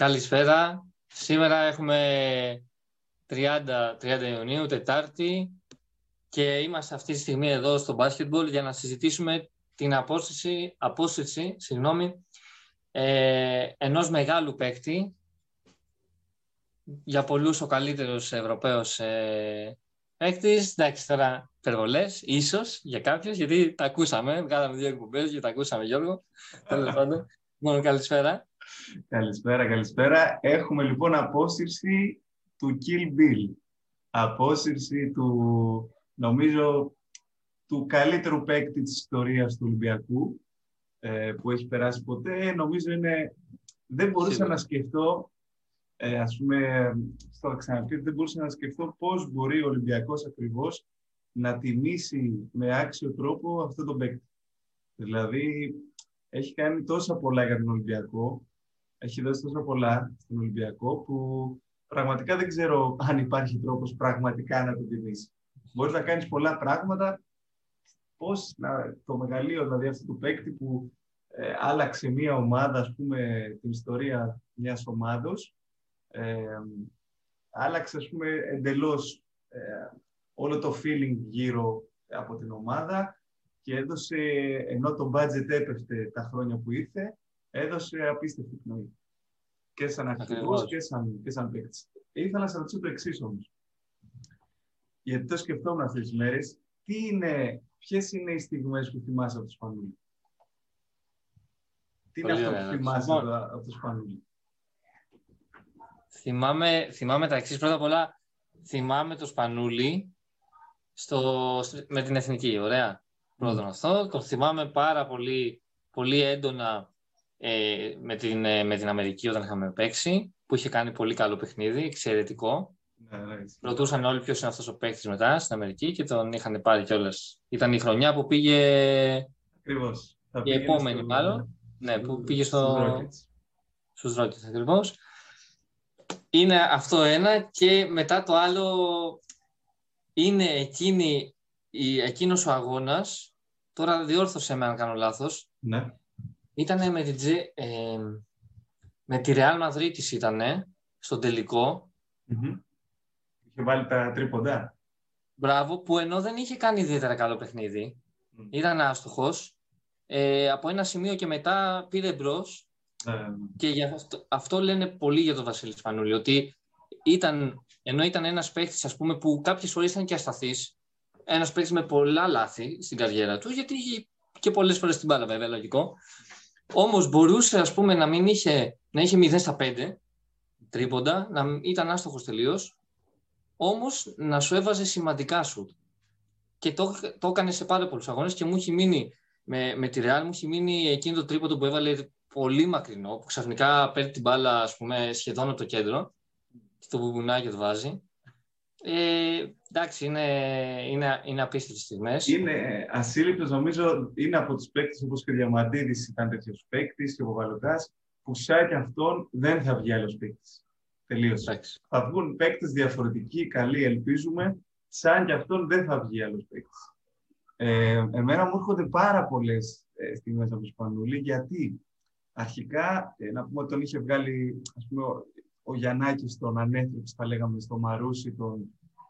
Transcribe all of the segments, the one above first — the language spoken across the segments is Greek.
Καλησπέρα. Σήμερα έχουμε 30, 30 Ιουνίου, Τετάρτη και είμαστε αυτή τη στιγμή εδώ στο μπάσκετμπολ για να συζητήσουμε την απόσταση, απόσταση συγγνώμη, ε, ενός μεγάλου παίκτη για πολλούς ο καλύτερος Ευρωπαίος ε, παίκτης. Εντάξει, τώρα υπερβολές, ίσως για κάποιους, γιατί τα ακούσαμε. Βγάλαμε δύο εκπομπές και τα ακούσαμε, Γιώργο. Τέλος πάντων, μόνο καλησπέρα. Καλησπέρα, καλησπέρα. Έχουμε λοιπόν απόσυρση του Kill Bill. Απόσυρση του, νομίζω, του καλύτερου παίκτη της ιστορίας του Ολυμπιακού ε, που έχει περάσει ποτέ. Νομίζω είναι... Δεν μπορούσα να σκεφτώ, ε, ας πούμε, στο ξαναπεί, δεν μπορούσα να σκεφτώ πώς μπορεί ο Ολυμπιακός ακριβώς να τιμήσει με άξιο τρόπο αυτό τον παίκτη. Δηλαδή, έχει κάνει τόσα πολλά για τον Ολυμπιακό έχει δώσει τόσο πολλά στον Ολυμπιακό που πραγματικά δεν ξέρω αν υπάρχει τρόπος πραγματικά να το τιμήσει. Μπορείς να κάνεις πολλά πράγματα. Πώς να, το μεγαλείο δηλαδή αυτού του παίκτη που ε, άλλαξε μια ομάδα, ας πούμε, την ιστορία μιας ομάδος, ε, άλλαξε, ας πούμε, εντελώς ε, όλο το feeling γύρω από την ομάδα και έδωσε, ενώ το budget έπεφτε τα χρόνια που ήρθε, έδωσε απίστευτη πνοή. Και σαν αρχηγός και σαν, και σαν παίκτης. Ήθελα να σα ρωτήσω το εξής όμως. Γιατί το σκεφτόμουν αυτές τις μέρες, τι είναι, ποιες είναι οι στιγμές που θυμάσαι από το Σπανούλι; Τι είναι αυτό που θυμάσαι λοιπόν, από το Σπανούλι; Θυμάμαι, θυμάμαι τα εξής. Πρώτα απ' όλα, θυμάμαι το Σπανούλι στο, με την εθνική. Ωραία. Πρώτον αυτό. Το θυμάμαι πάρα πολύ, πολύ έντονα ε, με, την, ε, με την Αμερική όταν είχαμε παίξει, που είχε κάνει πολύ καλό παιχνίδι, εξαιρετικό. Ναι, ναι, Ρωτούσαν όλοι ποιος είναι αυτός ο παίκτης μετά στην Αμερική και τον είχαν πάρει κιόλας. Ήταν η χρονιά που πήγε. Ακριβώς. Η επόμενη, στο... μάλλον. Ναι, που πήγε στο. Στους Ρόκετ, ακριβώς. Είναι αυτό ένα και μετά το άλλο είναι εκείνη, εκείνος ο αγώνας, τώρα διόρθωσε με αν κάνω λάθος, ναι. Ήταν με, την, ε, με τη Real Madrid ήταν στον τελικο Είχε βάλει τα τρίποντα. Μπράβο, που ενώ δεν είχε κάνει ιδιαίτερα καλό παιχνίδι, mm. ήταν άστοχος, ε, από ένα σημείο και μετά πήρε μπρος. Ε. Και για αυτό, αυτό λένε πολύ για τον Βασίλη Σπανούλη, ότι ήταν, ενώ ήταν ένας παίχτης ας πούμε, που κάποιες φορές ήταν και ασταθής, ένας παίχτης με πολλά λάθη στην καριέρα του, γιατί είχε και πολλές φορές την μπάλα βέβαια, λογικό, Όμως μπορούσε ας πούμε, να μην είχε, να είχε 0 στα 5 τρίποντα, να ήταν άστοχος τελείως, όμως να σου έβαζε σημαντικά σου. Και το, το έκανε σε πάρα πολλούς αγώνες και μου έχει μείνει με, με τη Real, μου έχει μείνει εκείνο το τρίποντο που έβαλε πολύ μακρινό, που ξαφνικά παίρνει την μπάλα ας πούμε, σχεδόν από το κέντρο, το μπουμπουνάκι το βάζει. Ε, εντάξει, είναι, είναι, είναι απίστευτες στιγμές. Είναι ασύλληπτος, νομίζω, είναι από τους παίκτες όπως και ο Διαμαντίδης ήταν τέτοιος παίκτης και ο Παπαλωτά, που σαν και αυτόν δεν θα βγει άλλος παίκτης. Τελείω. Θα βγουν παίκτες διαφορετικοί, καλοί, ελπίζουμε. Σαν και αυτόν δεν θα βγει άλλος παίκτης. Ε, εμένα μου έρχονται πάρα πολλές ε, στιγμές από το Σπανούλη, γιατί αρχικά, ε, να πούμε ότι τον είχε βγάλει, ας πούμε, ο Γιαννάκης τον ανέθρεψε, θα λέγαμε, στο Μαρούσι, τον,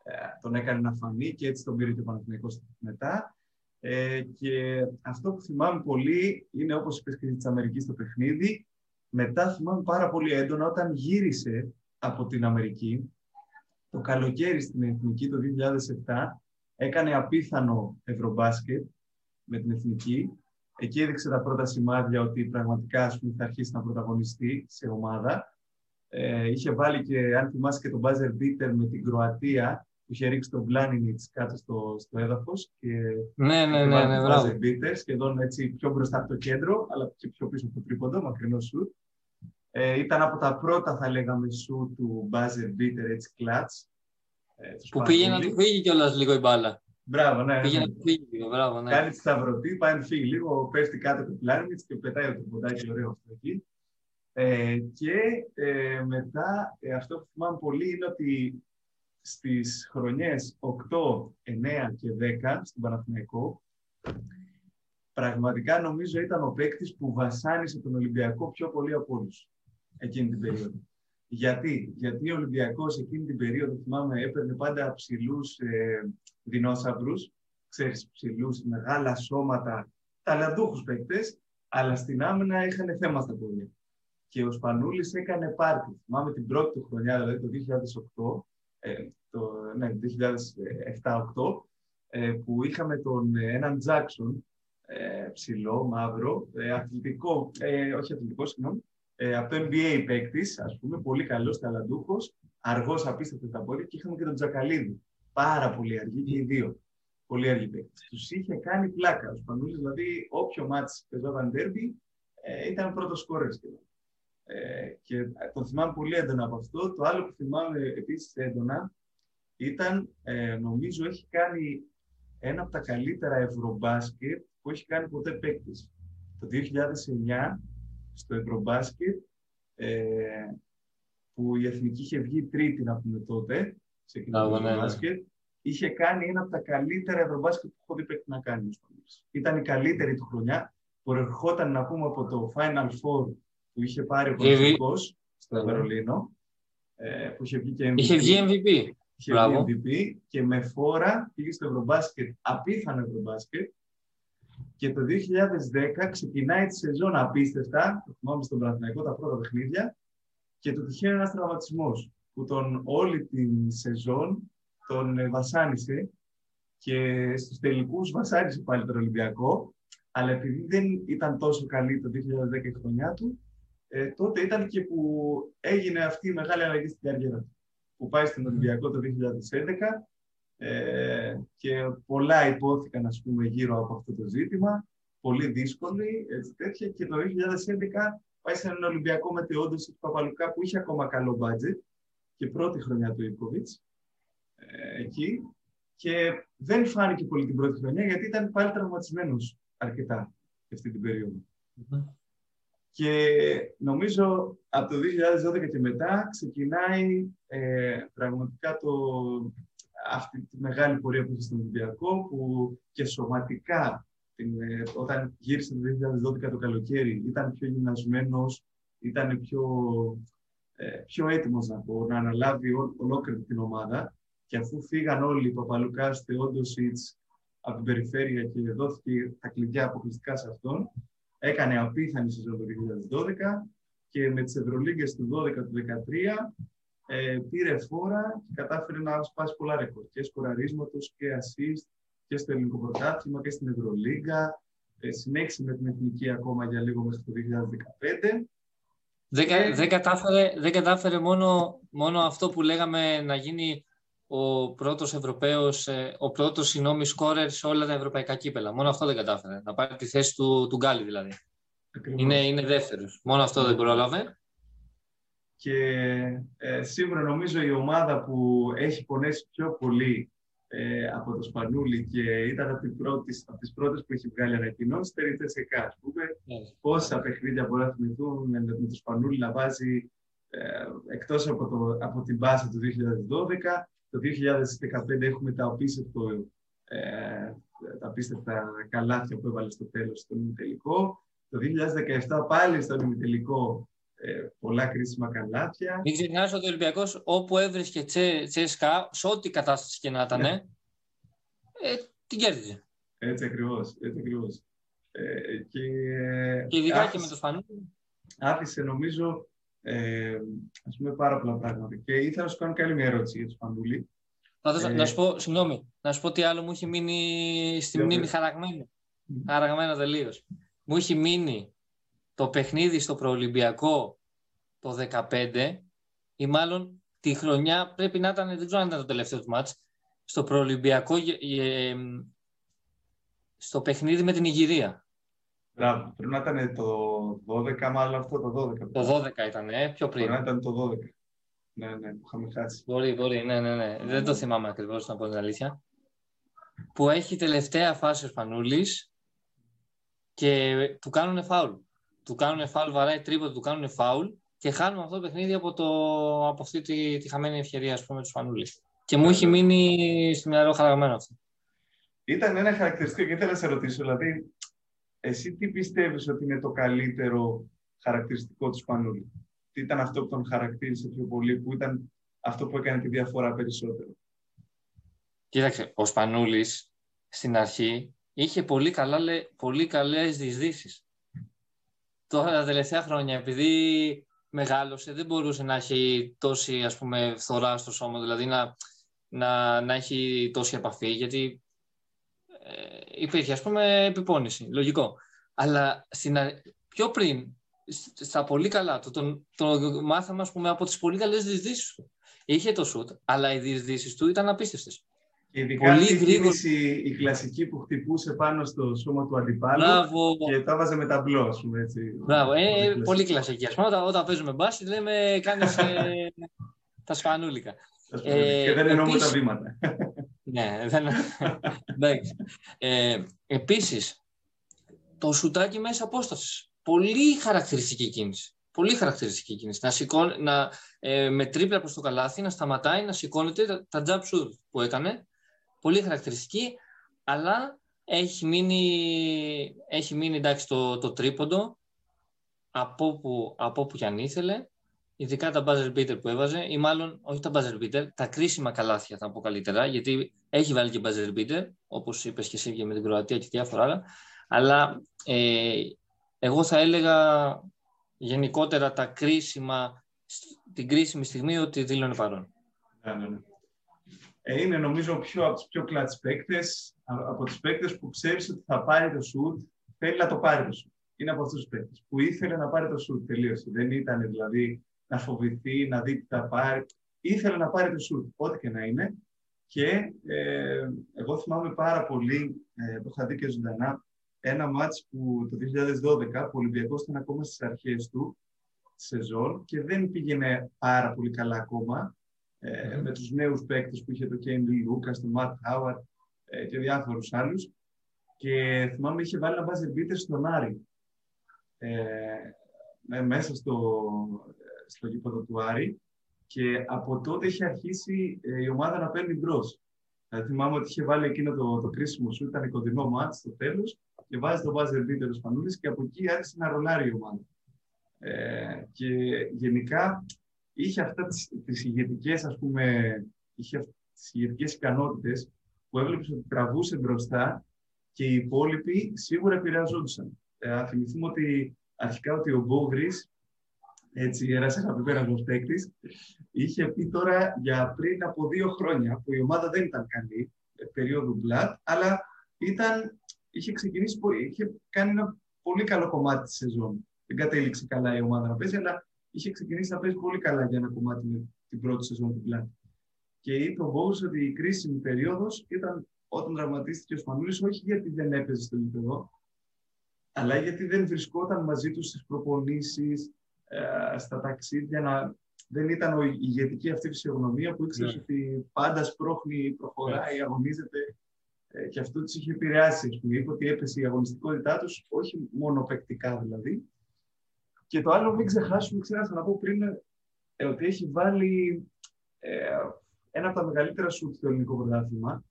ε, τον έκανε να φανεί και έτσι τον πήρε και ο Παναθηναϊκός μετά. Ε, και αυτό που θυμάμαι πολύ είναι, όπως είπες και της Αμερικής στο παιχνίδι, μετά θυμάμαι πάρα πολύ έντονα όταν γύρισε από την Αμερική, το καλοκαίρι στην Εθνική το 2007, έκανε απίθανο ευρωμπάσκετ με την Εθνική. Εκεί έδειξε τα πρώτα σημάδια ότι πραγματικά ας πούμε, θα αρχίσει να πρωταγωνιστεί σε ομάδα. Ε, είχε βάλει και, αν θυμάσαι, και τον Μπάζερ Μπίτερ με την Κροατία, που είχε ρίξει τον Πλάνινιτς κάτω στο, στο έδαφος. Και ναι, ναι, ναι, ναι, Μπάζερ Μπίτερ, σχεδόν έτσι πιο μπροστά από το κέντρο, αλλά και πιο πίσω από το τρίποντο, μακρινό σουτ. Ε, ήταν από τα πρώτα, θα λέγαμε, σου του Μπάζερ Μπίτερ, έτσι κλατς. Ε, που πήγε να του φύγει κιόλας λίγο η μπάλα. Μπράβο, ναι. Πήγε ναι. να του φύγει λίγο, μπράβο, ναι. Κάνει τη σταυρωτή, πάει να φύγει λίγο, πέφτει κάτω το Πλάνινιτς και πετάει το ποντάκι ωραίο αυτό εκεί. Ε, και ε, μετά ε, αυτό που θυμάμαι πολύ είναι ότι στις χρονιές 8, 9 και 10 στην Παναθηναϊκό πραγματικά νομίζω ήταν ο παίκτης που βασάνισε τον Ολυμπιακό πιο πολύ από όλους. εκείνη την περίοδο. Γιατί, Γιατί ο Ολυμπιακός εκείνη την περίοδο, θυμάμαι, έπαιρνε πάντα ψηλούς ε, δεινόσαυρους, ξέρεις, ψηλούς, μεγάλα σώματα, ταλαντούχους παίκτες, αλλά στην άμυνα είχαν θέμα στα πόδια. Και ο Σπανούλης έκανε πάρτι. Θυμάμαι την πρώτη του χρονιά, δηλαδή το 2008, ε, το, ναι, 2007-2008, ε, που είχαμε τον ε, έναν Τζάξον, ε, ψηλό, μαύρο, ε, αθλητικό, ε, όχι αθλητικό, συγγνώμη, ε, από το NBA παίκτης, ας πούμε, πολύ καλός, ταλαντούχος, αργός, απίστευτος τα πόδια και είχαμε και τον Τζακαλίδη. Πάρα πολύ αργή και οι δύο. Πολύ αργή παίκτη. Τους είχε κάνει πλάκα. Ο Σπανούλης, δηλαδή, όποιο μάτι παίζονταν ντέρμπι, ε, ήταν πρώτος κόρε ε, και το θυμάμαι πολύ έντονα από αυτό. Το άλλο που θυμάμαι επίσης έντονα ήταν, ε, νομίζω, έχει κάνει ένα από τα καλύτερα ευρωμπάσκετ που έχει κάνει ποτέ παίκτης. Το 2009 στο Ευρωμπάσκετ, ε, που η Εθνική είχε βγει τρίτη, να πούμε τότε, σε εκείνο το ναι, ναι. είχε κάνει ένα από τα καλύτερα Ευρωμπάσκετ που έχω δει παίκτη να κάνει. Ήταν η καλύτερη του χρονιά, που ερχόταν να πούμε από το Final Four που είχε πάρει ο Παναγικός στο ναι. Βερολίνο, ε, που είχε βγει και MVP. Είχε βγει MVP. Είχε βγει MVP και με φόρα πήγε στο Ευρωμπάσκετ, απίθανο Ευρωμπάσκετ, και το 2010 ξεκινάει τη σεζόν απίστευτα, το θυμάμαι στον Παναθηναϊκό τα πρώτα παιχνίδια, και του τυχαίνει ένας τραυματισμός που τον όλη την σεζόν τον βασάνισε και στους τελικούς βασάνισε πάλι τον Ολυμπιακό, αλλά επειδή δεν ήταν τόσο καλή το 2010 η χρονιά του, ε, τότε ήταν και που έγινε αυτή η μεγάλη αλλαγή στην καριέρα του. Που πάει στην Ολυμπιακό το 2011 ε, και πολλά υπόθηκαν ας πούμε, γύρω από αυτό το ζήτημα, πολύ δύσκολη, έτσι τέτοια. Και το 2011 πάει σε έναν Ολυμπιακό μετεόντωση του Παπαλουκά που είχε ακόμα καλό μπάτζετ και πρώτη χρονιά του Ιπκοβιτς ε, εκεί. Και δεν φάνηκε πολύ την πρώτη χρονιά γιατί ήταν πάλι τραυματισμένος αρκετά αυτή την περίοδο. Και νομίζω από το 2012 και μετά ξεκινάει ε, πραγματικά το, αυτή τη μεγάλη πορεία που είχε στον Ολυμπιακό, που και σωματικά, την, ε, όταν γύρισε το 2012 το καλοκαίρι, ήταν πιο γυμνασμένος, ήταν πιο, ε, πιο έτοιμος να, πω, να αναλάβει ό, ολόκληρη την ομάδα. Και αφού φύγαν όλοι οι Παπαλουκάς, Θεόντοσιτς, από την περιφέρεια και δόθηκε τα κλειδιά αποκλειστικά σε αυτόν, έκανε απίθανη σεζόν το 2012 και με τις Ευρωλίγκες του 12 του 2013 ε, πήρε φόρα και κατάφερε να σπάσει πολλά ρεκόρ και σκοραρίσματος και assist και στο ελληνικό πρωτάθλημα και στην Ευρωλίγκα. Ε, συνέχισε με την Εθνική ακόμα για λίγο μέχρι το 2015. Δεν, και... δεν, κατάφερε, δεν κατάφερε μόνο, μόνο αυτό που λέγαμε να γίνει ο πρώτος Ευρωπαίος, ε, ο πρώτος συγγνώμη σκόρερ σε όλα τα ευρωπαϊκά κύπελα. Μόνο αυτό δεν κατάφερε. Να πάρει τη θέση του, του Γκάλι δηλαδή. Είναι, είναι δεύτερος. Μόνο αυτό δεν πρόλαβε. Και ε, σίγουρα νομίζω η ομάδα που έχει πονέσει πιο πολύ ε, από το Σπανούλι και ήταν από, την πρώτη, από τις πρώτες που έχει βγάλει ανακοινώσεις, ήταν η ΤΣΕΚΑ. Ας πούμε, yeah. πόσα παιχνίδια μπορεί να θυμηθούν με, με το Σπανούλι να βάζει ε, εκτός από, το, από την μπάση του 2012. Το 2015 έχουμε τα απίστευτο, ε, τα απίστευτα καλάθια που έβαλε στο τέλος στον ημιτελικό. Το 2017 πάλι στον ημιτελικό ε, πολλά κρίσιμα καλάθια. Μην ξεχνάς ότι ο Ολυμπιακός όπου έβρισκε τσε, τσέσκα, σε ό,τι κατάσταση και να ήταν, ναι. ε, την κέρδιζε. Έτσι ακριβώς. Έτσι ακριβώς. Ε, και, και ειδικά άφησε, και με το Σπανούλη. Άφησε νομίζω ε, ας πούμε πάρα πολλά πράγματα. Και ήθελα να σου κάνω καλή μια ερώτηση για το Σπανούλη. Θα ε, να σου πω, συγγνώμη, να σου πω τι άλλο μου έχει μείνει στη μνήμη χαραγμένο. Mm. Χαραγμένο τελείως. Μου έχει μείνει το παιχνίδι στο προολυμπιακό το 2015 ή μάλλον τη χρονιά πρέπει να ήταν, δεν ξέρω αν ήταν το τελευταίο του μάτς, στο προολυμπιακό ε, στο παιχνίδι με την Ιγυρία. Μπράβο, πρέπει να ήταν το 12, μάλλον αυτό το 12. Το 12 ήταν, ε, πιο πριν. Πρέπει να ήταν το 12. Ναι, ναι, που είχαμε χάσει. Μπορεί, μπορεί, ναι, ναι, ναι. Δεν το θυμάμαι ακριβώς να πω την αλήθεια. Που έχει τελευταία φάση ο Σπανούλης και του κάνουν φάουλ του κάνουν φάουλ, βαράει τρίποδο, του κάνουν φάουλ και χάνουμε αυτό το παιχνίδι από, το, από αυτή τη, τη χαμένη ευκαιρία ας πούμε, του Σπανούλη. Και μου έχει μείνει στο μυαλό χαραγμένο αυτό. Ήταν ένα χαρακτηριστικό και ήθελα να σε ρωτήσω, δηλαδή, εσύ τι πιστεύεις ότι είναι το καλύτερο χαρακτηριστικό του Σπανούλη. ήταν αυτό που τον χαρακτήρισε πιο πολύ, που ήταν αυτό που έκανε τη διαφορά περισσότερο; Κοίταξε, ο Σπανούλης στην αρχή είχε πολύ, καλά, πολύ καλές διεισδύσεις. Τώρα τα τελευταία χρόνια, επειδή μεγάλωσε, δεν μπορούσε να έχει τόση ας πούμε, φθορά στο σώμα, δηλαδή να, να, να έχει τόση επαφή, γιατί ε, υπήρχε ας πούμε επιπόνηση, λογικό. Αλλά στην, πιο πριν, στα πολύ καλά του, τον, τον μάθαμε ας πούμε, από τις πολύ καλές διεισδύσεις του. Είχε το σουτ, αλλά οι διεισδύσεις του ήταν απίστευτες. Ειδικά πολύ γρήγορα... η κλασική που χτυπούσε πάνω στο σώμα του αντιπάλου Μπράβο. και τα βάζε με ταμπλό, ας πούμε, έτσι. Μπράβο, ε, πολύ κλασική. Ας πούμε, όταν, όταν παίζουμε μπάση, λέμε κάνεις ε, τα σπανούλικα. Ε, και δεν εννοούμε επίσης... τα βήματα. Ναι, δεν... εντάξει. Ε, επίσης, το σουτάκι μέσα απόστασης. Πολύ χαρακτηριστική κίνηση. Πολύ χαρακτηριστική κίνηση. Να σηκώνει, να, ε, με τρίπλα προς το καλάθι, να σταματάει, να σηκώνεται τα, τα jump shoot που έκανε πολύ χαρακτηριστική, αλλά έχει μείνει, έχει μείνει εντάξει, το, το τρίποντο από που, από που κι αν ήθελε, ειδικά τα buzzer beater που έβαζε, ή μάλλον όχι τα buzzer beater, τα κρίσιμα καλάθια θα πω καλύτερα, γιατί έχει βάλει και buzzer beater, όπως είπες και εσύ με την Κροατία και διάφορα άλλα, αλλά ε, εγώ θα έλεγα γενικότερα τα κρίσιμα, την κρίσιμη στιγμή ότι δήλωνε παρόν. Ναι, ναι, ναι. Ε, είναι νομίζω πιο, από του πιο κλατς παίκτες, από τους παίκτες που ξέρεις ότι θα πάρει το σουτ, θέλει να το πάρει το σουτ. Είναι από αυτούς τους παίκτες που ήθελε να πάρει το σουτ, τελείωσε. Δεν ήταν δηλαδή να φοβηθεί, να δει τι θα πάρει. Ήθελε να πάρει το σουτ, ό,τι και να είναι. Και ε, εγώ θυμάμαι πάρα πολύ, ε, το είχα δει και ζωντανά, ένα μάτς που το 2012 που ο Ολυμπιακός ήταν ακόμα στις αρχές του σεζόν και δεν πήγαινε πάρα πολύ καλά ακόμα ε, με τους νέους παίκτες που είχε το Κέιντι Λούκας, τον Ματ Χάουαρ ε, και διάφορους άλλους. Και θυμάμαι είχε βάλει ένα buzzer beater στον Άρη. Ε, μέσα στο, στο γήπεδο του Άρη και από τότε είχε αρχίσει ε, η ομάδα να παίρνει μπρος. Δηλαδή, θυμάμαι ότι είχε βάλει εκείνο το, το κρίσιμο σου, ήταν κοντινό μάτς στο τέλος και βάζει το buzzer beater ο Σπανούλης και από εκεί άρχισε να ρολάρει η ομάδα. Ε, και γενικά είχε αυτά τις, τις ηγετικές, ας πούμε, είχε τις ηγετικές ικανότητες που έβλεπε ότι τραβούσε μπροστά και οι υπόλοιποι σίγουρα επηρεαζόντουσαν. Ε, θυμηθούμε ότι αρχικά ότι ο Μπόγρης, έτσι ένας αγαπημένος παίκτης, είχε πει τώρα για πριν από δύο χρόνια που η ομάδα δεν ήταν καλή, ε, περίοδο μπλατ, αλλά ήταν, είχε ξεκινήσει, είχε κάνει ένα πολύ καλό κομμάτι της σεζόν. Δεν κατέληξε καλά η ομάδα να παίζει, αλλά είχε ξεκινήσει να παίζει πολύ καλά για ένα κομμάτι με την πρώτη σεζόν του πλάτη. Και είπε ο Μπόγος ότι η κρίσιμη περίοδος ήταν όταν τραυματίστηκε ο Σπανούλης, όχι γιατί δεν έπαιζε στο γήπεδο, αλλά γιατί δεν βρισκόταν μαζί τους στις προπονήσεις, ε, στα ταξίδια. Να... Δεν ήταν η ηγετική αυτή φυσιογνωμία που ήξερε ναι. ότι πάντα σπρώχνει, προχωράει, ναι. αγωνίζεται. Ε, και αυτό του είχε επηρεάσει. Είπε ότι έπεσε η αγωνιστικότητά τους, όχι μόνο παικτικά δηλαδή, και το άλλο, μην ξεχάσουμε, ξέχασα να πω πριν, ε, ότι έχει βάλει ε, ένα από τα μεγαλύτερα σου στο ελληνικό πρωτάθλημα.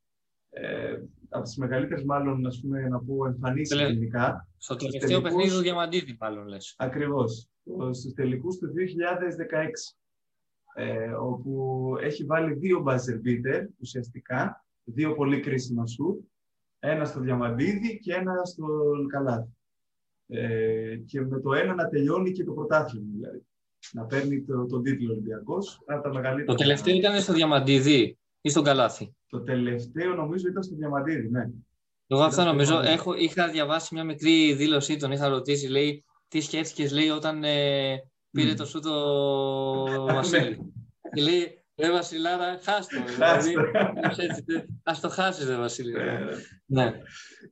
Ε, από τις μεγαλύτερες, μάλλον, ας πούμε, να πω, εμφανίσεις Τελε... ελληνικά. Στο τελευταίο παιχνίδι του Διαμαντίδη, μάλλον λες. Ακριβώς. Στους τελικούς του 2016. Ε, όπου έχει βάλει δύο buzzer beater, ουσιαστικά, δύο πολύ κρίσιμα σου, ένα στο Διαμαντίδη και ένα στο Καλάθι. Ε, και με το ένα να τελειώνει και το πρωτάθλημα. Δηλαδή. Να παίρνει το, τον τίτλο Ολυμπιακός. Το τελευταίο ήταν στο Διαμαντίδη ή στον Καλάθι. Το τελευταίο νομίζω ήταν στο Διαμαντίδη, ναι. Εγώ αυτό νομίζω. Έχω, είχα διαβάσει μια μικρή δήλωσή, τον είχα ρωτήσει, λέει, τι σκέφτηκες, λέει, όταν ε, πήρε το σου το ναι. Βασίλη. και λέει, Ρε Βασιλάρα, χάστο. Δηλαδή, ας το χάσεις, ρε Βασίλη. Ναι, ναι. ναι.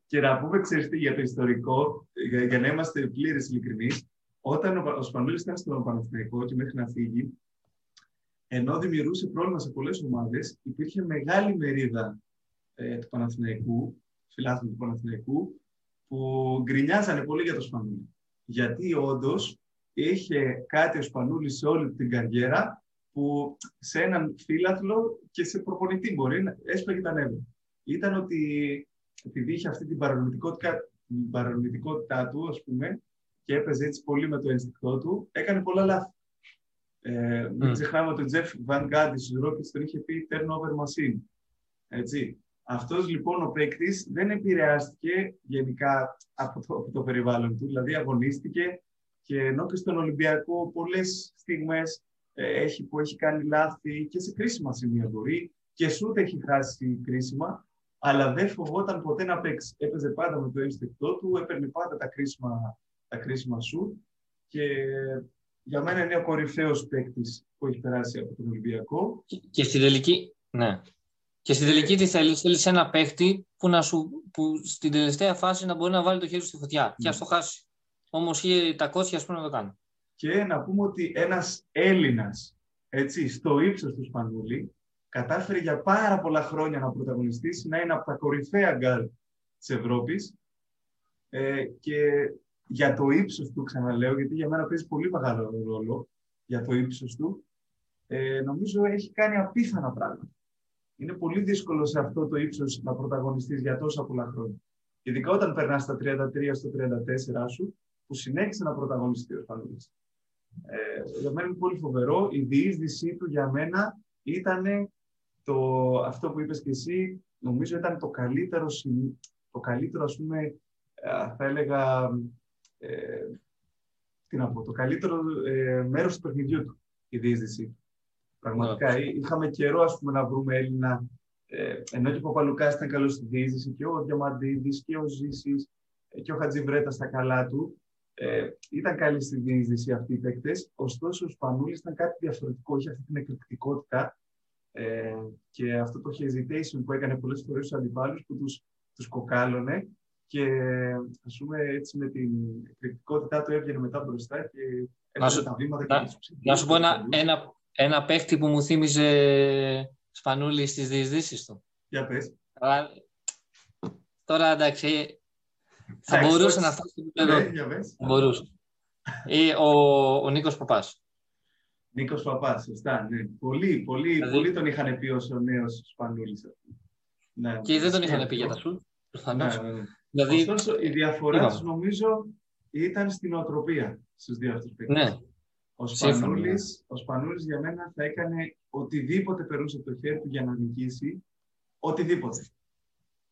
Και να πούμε, ξέρεις για το ιστορικό, για, για να είμαστε πλήρες ειλικρινείς, όταν ο, ο Σπανούλης ήταν στο Παναθηναϊκό και μέχρι να φύγει, ενώ δημιουργούσε πρόβλημα σε πολλές ομάδες, υπήρχε μεγάλη μερίδα ε, του Παναθηναϊκού, φιλάθλων του Παναθηναϊκού, που γκρινιάζανε πολύ για το Σπανούλη. Γιατί όντως είχε κάτι ο Σπανούλης σε όλη την καριέρα που σε έναν φίλαθλο και σε προπονητή μπορεί να έσπαγε τα νεύρα. Ήταν ότι επειδή είχε αυτή την παρορμητικότητα, την παρορμητικότητά του, ας πούμε, και έπαιζε έτσι πολύ με το ένστικτό του, έκανε πολλά λάθη. Ε, Μην ξεχνάμε ότι ο Τζεφ Βαν Γκάντι στους Ρόκετς τον είχε πει turnover machine. Έτσι. Αυτός λοιπόν ο παίκτης δεν επηρεάστηκε γενικά από το, από το περιβάλλον του, δηλαδή αγωνίστηκε και ενώ και στον Ολυμπιακό πολλές στιγμές ε, έχει, που έχει κάνει λάθη και σε κρίσιμα σημεία μπορεί και σούτ έχει χάσει κρίσιμα, αλλά δεν φοβόταν ποτέ να παίξει. Έπαιζε πάντα με το ένστικτό του, έπαιρνε πάντα τα κρίσιμα, τα κρίσιμα σου και για μένα είναι ο κορυφαίος παίκτης που έχει περάσει από τον Ολυμπιακό. Και στην τελική, ναι. Και στην τελική τι θέλεις, θέλεις ένα παίκτη που, να σου, που στην τελευταία φάση να μπορεί να βάλει το χέρι στη φωτιά και ας το χάσει. Όμως είχε τα κότσια, ας πούμε, να το κάνει. Και να πούμε ότι ένας Έλληνας στο ύψος του Σπανούλη κατάφερε για πάρα πολλά χρόνια να πρωταγωνιστήσει, να είναι από τα κορυφαία γκαρντ της Ευρώπης. Ε, και για το ύψος του, ξαναλέω, γιατί για μένα παίζει πολύ μεγάλο ρόλο για το ύψος του, ε, νομίζω έχει κάνει απίθανα πράγματα. Είναι πολύ δύσκολο σε αυτό το ύψος να πρωταγωνιστείς για τόσα πολλά χρόνια. Ειδικά όταν περνάς στα 33, στα 34 σου, που συνέχισε να πρωταγωνιστεί ο Σπανούλης. Ε, για μένα είναι πολύ φοβερό. Η διείσδυσή του για μένα ήταν το, αυτό που είπες και εσύ, νομίζω ήταν το καλύτερο, το καλύτερο ας πούμε, ε, θα έλεγα, ε, τι να πω, το καλύτερο ε, μέρος του παιχνιδιού του, η διείσδυση. Πραγματικά, είχαμε καιρό ας πούμε, να βρούμε Έλληνα, ε, ενώ και ο Παπαλουκάς ήταν καλός στη διείσδυση και ο Διαμαντίδης και ο Ζήσης ε, και ο Χατζιβρέτα στα καλά του. Ε, ήταν καλή στη διείσδυση αυτοί οι παίκτες, ωστόσο ο Σπανούλης ήταν κάτι διαφορετικό, είχε αυτή την εκρηκτικότητα ε, και αυτό το hesitation που έκανε πολλές φορές στους αντιπάλους που τους, τους κοκάλωνε και ας πούμε έτσι με την εκρηκτικότητά του έβγαινε μετά μπροστά και έπαιρνε τα βήματα να, και Να σου πω ένα, ένα, ένα παίχτη που μου θύμιζε Σπανούλη στις διεισδύσεις του. Για πες. Αλλά, τώρα εντάξει, θα μπορούσε να φτάσει στο επίπεδο. Μπορούσε. Ή ο, ο Νίκος Παπάς. Νίκος Παπάς, σωστά. Ναι. Πολύ, πολύ, δηλαδή... πολύ τον είχαν πει ως ο νέος Σπανούλης. Ναι, και δεν τον είχαν πει για τα σου. Ναι, ναι, ναι. Δηλαδή... Ωστόσο, η διαφορά τους νομίζω ήταν στην οτροπία στους δύο αυτού Ναι. Ο Σπανούλης, ο Σπανούλης για μένα θα έκανε οτιδήποτε περούσε από το χέρι του για να νικήσει, οτιδήποτε.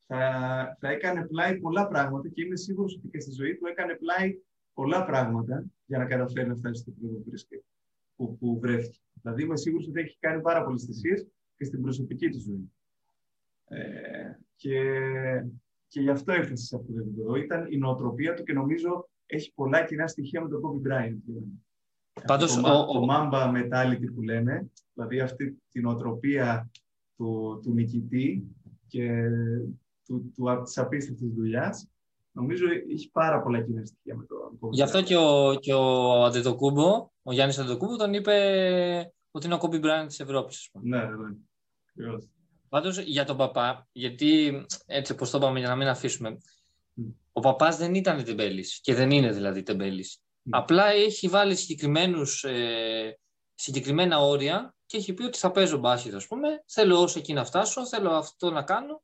Θα, θα έκανε πλάι πολλά πράγματα και είμαι σίγουρος ότι και στη ζωή του έκανε πλάι πολλά πράγματα για να καταφέρει να φτάσει στο επίπεδο που βρίσκεται που, που βρέθηκε. Δηλαδή είμαι σίγουρος ότι έχει κάνει πάρα πολλές θυσίες και στην προσωπική του ζωή. Ε, και, και γι' αυτό έφτασε σε αυτό το επίπεδο. Ήταν η νοοτροπία του και νομίζω έχει πολλά κοινά στοιχεία με τον Kobe Bryant. Πάντως, το, ο, το Mamba mentality που λένε, δηλαδή αυτή την νοοτροπία του, του νικητή και του, του, της απίστευτης δουλειάς, νομίζω έχει πάρα πολλά κοινά στοιχεία με τον Γι' αυτό και ο, και ο Αντετοκούμπο, ο Γιάννης Αντετοκούμπο τον είπε ότι είναι ο Kobe Bryant της Ευρώπης. Ναι, ναι, ναι. Πάντως για τον παπά, γιατί έτσι όπως το είπαμε για να μην αφήσουμε, ο παπάς δεν ήταν τεμπέλης και δεν είναι δηλαδή τεμπέλης. Απλά έχει βάλει συγκεκριμένους, ε, συγκεκριμένα όρια και έχει πει ότι θα παίζω μπάσκετ, ας πούμε, θέλω όσο εκεί να φτάσω, θέλω αυτό να κάνω.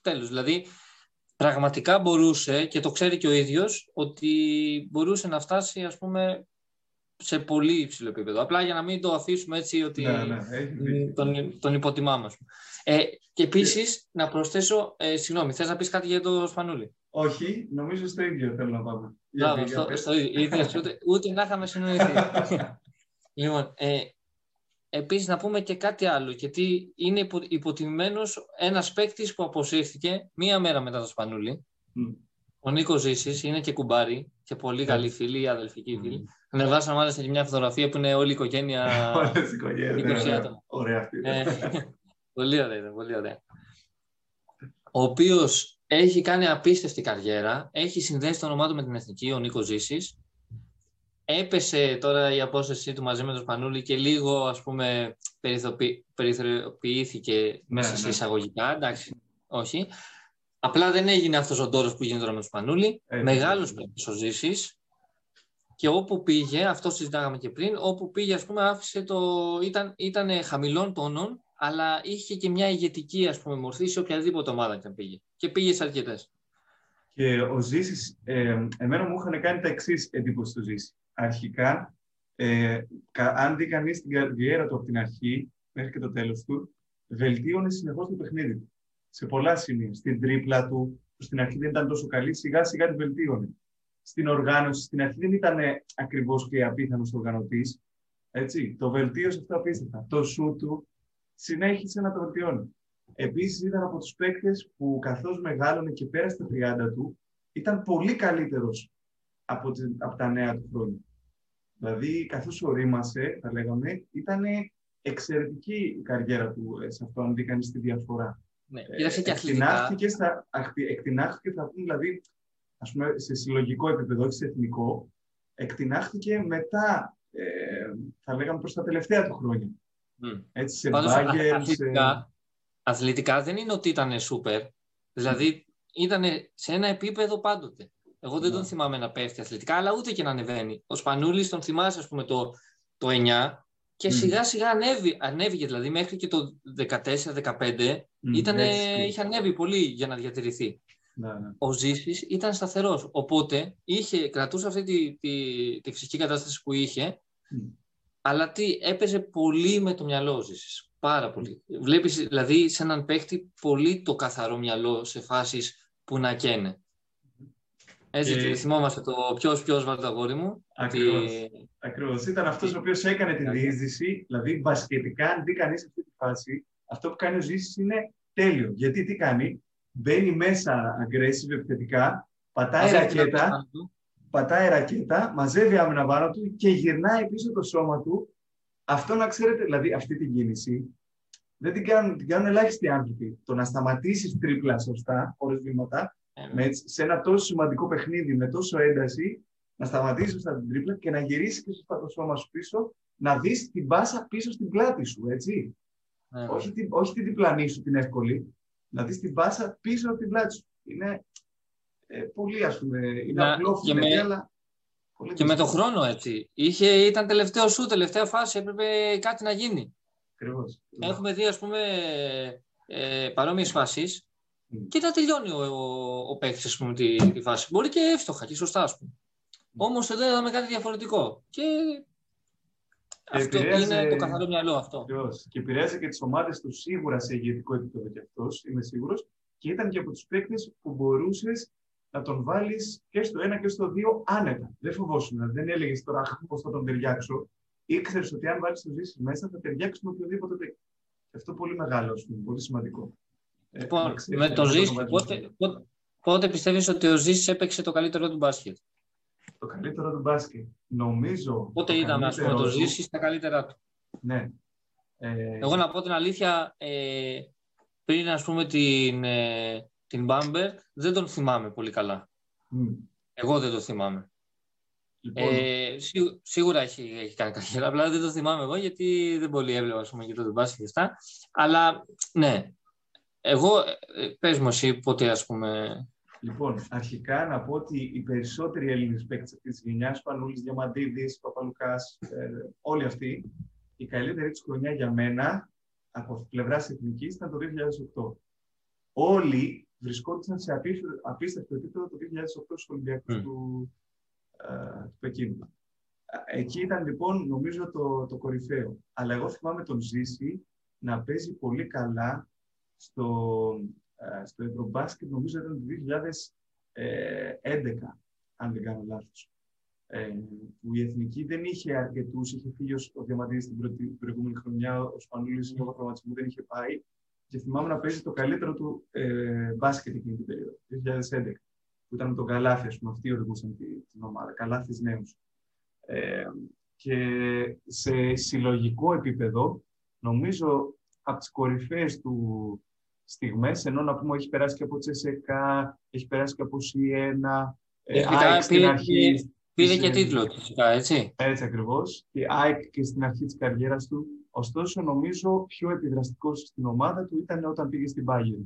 Τέλος, δηλαδή πραγματικά μπορούσε και το ξέρει και ο ίδιος ότι μπορούσε να φτάσει ας πούμε σε πολύ υψηλό επίπεδο. Απλά για να μην το αφήσουμε έτσι ότι ναι, ναι, τον, τον υποτιμάμε. Ε, και επίσης να προσθέσω, ε, συγγνώμη, θες να πεις κάτι για το Σπανούλι. Όχι, νομίζω στο ίδιο θέλω να πάμε. Μπράβο, στο, στο ίδιο, ούτε, ούτε να είχαμε συνοηθεί. λοιπόν, ε, Επίσης να πούμε και κάτι άλλο, γιατί είναι υπο, υποτιμημένος ένας παίκτης που αποσύρθηκε μία μέρα μετά το Σπανούλι. Mm. Ο Νίκος Ζήσης είναι και κουμπάρι και πολύ καλή φίλη, αδελφική φίλη. Mm. Ανεβάσαμε μάλιστα και μια φωτογραφία που είναι όλη η οικογένεια. Όλη η οικογένεια. Ναι, ναι. Ωραία αυτή. Ε, πολύ ωραία, πολύ ωραία. Ο οποίος έχει κάνει απίστευτη καριέρα, έχει συνδέσει το όνομά του με την εθνική, ο Νίκος Ζήσης έπεσε τώρα η απόστασή του μαζί με τον Σπανούλη και λίγο ας πούμε περιθωριοποιήθηκε μέσα ναι, σε ναι. εισαγωγικά, εντάξει, όχι. Απλά δεν έγινε αυτός ο τόρος που γίνεται τώρα με τον Σπανούλη. Ε, Μεγάλος παίκτης ο Ζήσης και όπου πήγε, αυτό συζητάγαμε και πριν, όπου πήγε ας πούμε άφησε το, ήταν, ήταν χαμηλών τόνων αλλά είχε και μια ηγετική ας πούμε, μορφή σε οποιαδήποτε ομάδα και πήγε. Και πήγε σε αρκετές. Και ο Ζήσης, ε, εμένα μου είχαν κάνει τα εξής εντύπωση του Ζήση αρχικά Ε, αν δει κανείς την καριέρα του από την αρχή μέχρι και το τέλος του, βελτίωνε συνεχώς το παιχνίδι του. Σε πολλά σημεία. Στην τρίπλα του, που στην αρχή δεν ήταν τόσο καλή, σιγά σιγά την βελτίωνε. Στην οργάνωση, στην αρχή δεν ήταν ακριβώς και απίθανος οργανωτής. Έτσι, το βελτίωσε αυτό απίστευτα. Το σου του συνέχισε να το βελτιώνει. Επίσης, ήταν από τους παίκτες που καθώς μεγάλωνε και πέρασε τα 30 του, ήταν πολύ καλύτερος από, από τα νέα του χρόνια. Δηλαδή, καθώς ορίμασε, θα λέγαμε, ήταν εξαιρετική η καριέρα του ε, σε αυτό, αν δει κανείς τη διαφορά. Ναι, ε, και εκτινάχθηκε, στα, εκτινάχθηκε, θα πούμε, δηλαδή, ας πούμε, σε συλλογικό επίπεδο, όχι σε εθνικό, εκτινάχθηκε μετά, ε, θα λέγαμε, προς τα τελευταία του χρόνια. Mm. Έτσι, σε Πάντως, αθλητικά, αθλητικά δεν είναι ότι ήταν σούπερ. Δηλαδή, ήταν σε ένα επίπεδο πάντοτε. Εγώ δεν τον ναι. θυμάμαι να πέφτει αθλητικά, αλλά ούτε και να ανεβαίνει. Ο Σπανούλης τον θυμάσαι, ας πούμε, το, το 9 και σιγά σιγά ανέβη, ανέβηκε, δηλαδή μέχρι και το 14-15 είχε ανέβει πολύ για να διατηρηθεί. Ναι, ναι. Ο Ζήσης ήταν σταθερός, οπότε είχε, κρατούσε αυτή τη, τη, τη φυσική κατάσταση που είχε, αλλά τι, έπαιζε πολύ με το μυαλό ο Ζήσης. Πάρα πολύ. Βλέπεις δηλαδή σε έναν παίχτη πολύ το καθαρό μυαλό σε φάσεις που να καίνε. Έτσι, και... θυμόμαστε το ποιος ποιος βάλει το αγόρι μου. Ακριβώς. Ότι... Ήταν αυτός ο οποίος έκανε την διείσδυση, δηλαδή βασιλετικά, αν δει κανείς αυτή τη φάση, αυτό που κάνει ο Ζήσης είναι τέλειο. Γιατί τι κάνει, μπαίνει μέσα aggressive επιθετικά, πατάει ρακέτα, πατάει ρακέτα, μαζεύει άμυνα πάνω του και γυρνάει πίσω το σώμα του. Αυτό να ξέρετε, δηλαδή αυτή την κίνηση, δεν την κάνουν, την κάνουν ελάχιστοι άνθρωποι. Το να σταματήσεις τρίπλα σωστά, χωρίς βήματα, με, σε ένα τόσο σημαντικό παιχνίδι, με τόσο ένταση, να σταματήσεις σωστά την τρίπλα και να γυρίσεις και σωστά το σώμα σου πίσω, να δεις την μπάσα πίσω στην πλάτη σου, έτσι. Ναι. Όχι, την, όχι την διπλανή σου την εύκολη, να δεις την μπάσα πίσω από την πλάτη σου. Είναι ε, πολύ, ας πούμε, είναι να, απλό και, με, αλλά πολύ και με το χρόνο, έτσι. Είχε, ήταν τελευταίο σου, τελευταία φάση, έπρεπε κάτι να γίνει. Ακριβώς. Έχουμε δει, ας πούμε, ε, παρόμοιες φάσεις και να τελειώνει ο, ο, ο παίκτης τη, τη φάση. Μπορεί και εύστοχα και σωστά, ας πούμε. Όμως εδώ είδαμε κάτι διαφορετικό. Και αυτό είναι το καθαρό μυαλό αυτό. Ακριβώς. Και επηρέασε και τις ομάδες τους σίγουρα σε ηγετικό επίπεδο κι αυτός, είμαι σίγουρος. Και ήταν και από τους παίκτες που μπορούσες να τον βάλεις και στο ένα και στο δύο άνετα. Δεν φοβόσουν. Δεν έλεγες τώρα πώς θα τον ταιριάξω. Ήξερες ότι αν βάλεις το ζήσει μέσα θα ταιριάξει με οποιοδήποτε παίκτη. Αυτό πολύ μεγάλο, πολύ σημαντικό. Λοιπόν, με το Ζήση, πότε, πότε, πότε πιστεύεις ότι ο Ζήσης έπαιξε το καλύτερο του μπάσκετ; Το καλύτερο του μπάσκετ. Νομίζω... Πότε είδαμε, ας πούμε, το Ζήση στα καλύτερά του. Ναι. Ε... Εγώ να πω την αλήθεια, ε, πριν ας πούμε την, ε, την Bamber, δεν τον θυμάμαι πολύ καλά. Mm. Εγώ δεν το θυμάμαι. Λοιπόν. Ε, σίγουρα έχει, έχει κάνει καριέρα, απλά δεν το θυμάμαι εγώ γιατί δεν πολύ έβλεπα ας πούμε, και το μπάσκετ και αυτά. Αλλά ναι, εγώ, ε, πες μου εσύ πότε ας πούμε... Λοιπόν, αρχικά να πω ότι οι περισσότεροι Έλληνες παίκτες αυτής της γενιάς, Πανούλης, Διαμαντίδης, Παπαλουκάς, ε, όλοι αυτοί, η καλύτερη της χρονιά για μένα, από πλευράς εθνικής, ήταν το 2008. Όλοι βρισκόντουσαν σε απίστευτο επίπεδο το 2008 στους Ολυμπιακούς mm. του, ε, του Πεκίνου. Εκεί ήταν λοιπόν νομίζω το, το κορυφαίο. Αλλά εγώ θυμάμαι τον Ζήση να παίζει πολύ καλά στο, ε, στο Ευρωμπάσκετ, νομίζω ήταν το 2011, αν δεν κάνω λάθος. Ε, που η Εθνική δεν είχε αρκετούς, είχε φύγει ο Διαμαντίδης την προηγούμενη χρονιά, ο Σπανούλης λόγω τραυματισμού δεν είχε πάει και θυμάμαι να παίζει το καλύτερο του ε, μπάσκετ εκείνη την περίοδο, το 2011, που ήταν με τον Καλάθι, ας πούμε, αυτοί οδηγούσαν την, την ομάδα, Καλάθις νέους. Ε, και σε συλλογικό επίπεδο, νομίζω από τις κορυφαίες του, στιγμές, ενώ να πούμε έχει περάσει και από Τσεσεκά, έχει περάσει και από Σιένα, ε, ΑΕΚ στην αρχή. Πήρε και τίτλο φυσικά, έτσι. Έτσι ακριβώς. Και ΑΕΚ και στην αρχή της καριέρας του. Ωστόσο, νομίζω πιο επιδραστικός στην ομάδα του ήταν όταν πήγε στην Bayern.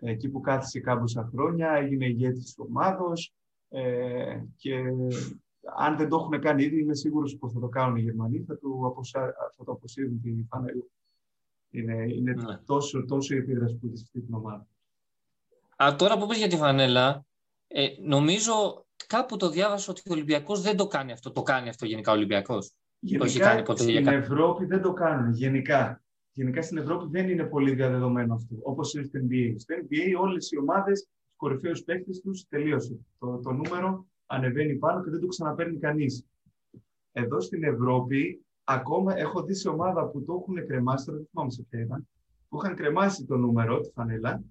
Εκεί που κάθισε κάμποσα χρόνια, έγινε ηγέτης της ομάδος ε, και αν δεν το έχουν κάνει ήδη, είμαι σίγουρος πως θα το κάνουν οι Γερμανοί, θα, του αποσά, θα το αποσύρουν τη φανέλα. Είναι, είναι ναι. τόσο, τόσο η επίδραση που έχεις αυτή την ομάδα. Α, τώρα που πες για τη φανέλα, ε, νομίζω κάπου το διάβασα ότι ο Ολυμπιακός δεν το κάνει αυτό. Το κάνει αυτό γενικά ο Ολυμπιακός. Γενικά, το έχει κάνει ποτέ στην Ευρώπη δεν το κάνουν. Γενικά. Γενικά στην Ευρώπη δεν είναι πολύ διαδεδομένο αυτό. Όπως είναι στο NBA. Στο NBA όλες οι ομάδες, τους κορυφαίους παίκτες τους, τελείωσε. Το, το νούμερο ανεβαίνει πάνω και δεν το ξαναπαίρνει κανείς. Εδώ στην Ευρώπη, ακόμα έχω δει σε ομάδα που το έχουν κρεμάσει, τώρα δεν θυμάμαι σε ποια ήταν, που είχαν κρεμάσει το νούμερο, τη φανέλα.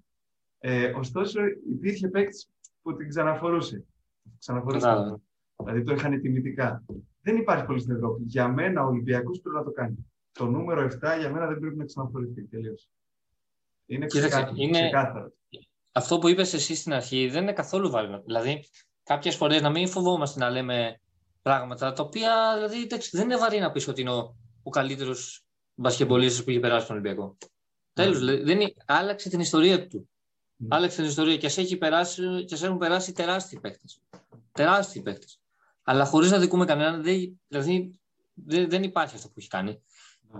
Ε, ωστόσο, υπήρχε παίκτης που την ξαναφορούσε. Ξαναφορούσε. Δηλαδή το είχαν τιμητικά. Δεν υπάρχει πολύ στην Ευρώπη. Για μένα ο Ολυμπιακός πρέπει να το κάνει. Το νούμερο 7 για μένα δεν πρέπει να ξαναφορηθεί τελείως. Είναι, ξεκάθαρο, είναι ξεκάθαρο. Αυτό που είπες εσύ στην αρχή δεν είναι καθόλου βάρυνο. Δηλαδή, κάποιες φορές να μην φοβόμαστε να λέμε πράγματα τα οποία δηλαδή, δεν είναι βαρύ να πεις ότι είναι ο, ο καλύτερος μπασκεμπολίστα που έχει περάσει στον Ολυμπιακό. Mm. Τέλος, δηλαδή, άλλαξε την ιστορία του. Mm. Άλλαξε την ιστορία και σε, έχει περάσει, και σε έχουν περάσει τεράστιοι παίχτε. Τεράστιοι παίχτε. Αλλά χωρίς να δικούμε κανέναν, δηλαδή δεν, δεν υπάρχει αυτό που έχει κάνει. Mm.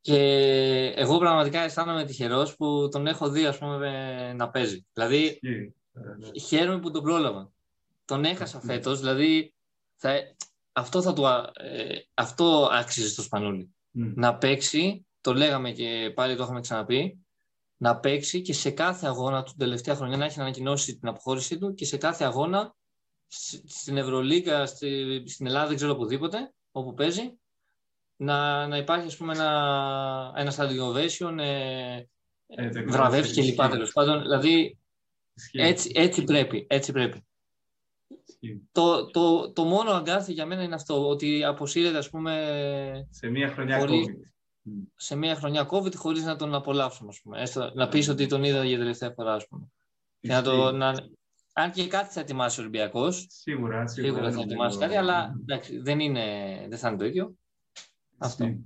Και εγώ πραγματικά αισθάνομαι τυχερός που τον έχω δει ας πούμε, να παίζει. Δηλαδή, yeah. χαίρομαι που τον πρόλαβα. Τον έχασα φέτος, δηλαδή θα, αυτό, θα του, ε, αυτό άξιζε στο Σπανούλι. Να παίξει, το λέγαμε και πάλι το είχαμε ξαναπεί, να παίξει και σε κάθε αγώνα του τελευταία χρονιά να έχει ανακοινώσει την αποχώρησή του και σε κάθε αγώνα στην Ευρωλίγα, στη, στην Ελλάδα, δεν ξέρω οπουδήποτε, όπου παίζει, να, να υπάρχει ας πούμε ένα, ένα stadium ε, ε, βραβεύσει κλπ. Τέλος πάντων, δηλαδή έτσι, έτσι πρέπει. Έτσι πρέπει. Το, το, το μόνο αγκάθι για μένα είναι αυτό, ότι αποσύρεται ας πούμε... Σε μία χρονιά COVID. Σε μία χρονιά COVID χωρίς να τον απολαύσουμε, ας πούμε. Έστω, να πεις ότι τον είδα για τελευταία φορά, ας πούμε. να το, να, αν και κάτι θα ετοιμάσει ο Ολυμπιακός. Σίγουρα, σίγουρα, σίγουρα θα ετοιμάσει κάτι, αλλά εντάξει, δεν, είναι, δεν θα είναι το ίδιο. Αυτό.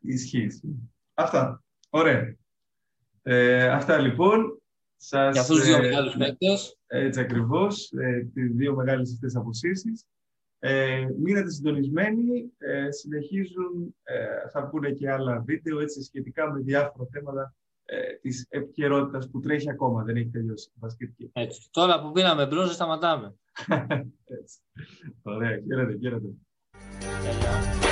Ισχύει. Αυτά. Ωραία. Ε, αυτά λοιπόν. Σας, Για αυτούς τους δύο ε, μεγάλους παίκτες. Έτσι ακριβώς. Ε, τις δύο μεγάλες αυτές αποσύσεις. Ε, μείνετε συντονισμένοι. Ε, συνεχίζουν, ε, θα πούνε και άλλα βίντεο έτσι, σχετικά με διάφορα θέματα ε, της επικαιρότητας που τρέχει ακόμα. Δεν έχει τελειώσει η Έτσι. Τώρα που πήραμε μπρος, δεν σταματάμε. έτσι. Ωραία. Χαίρετε, χαίρετε. Yeah.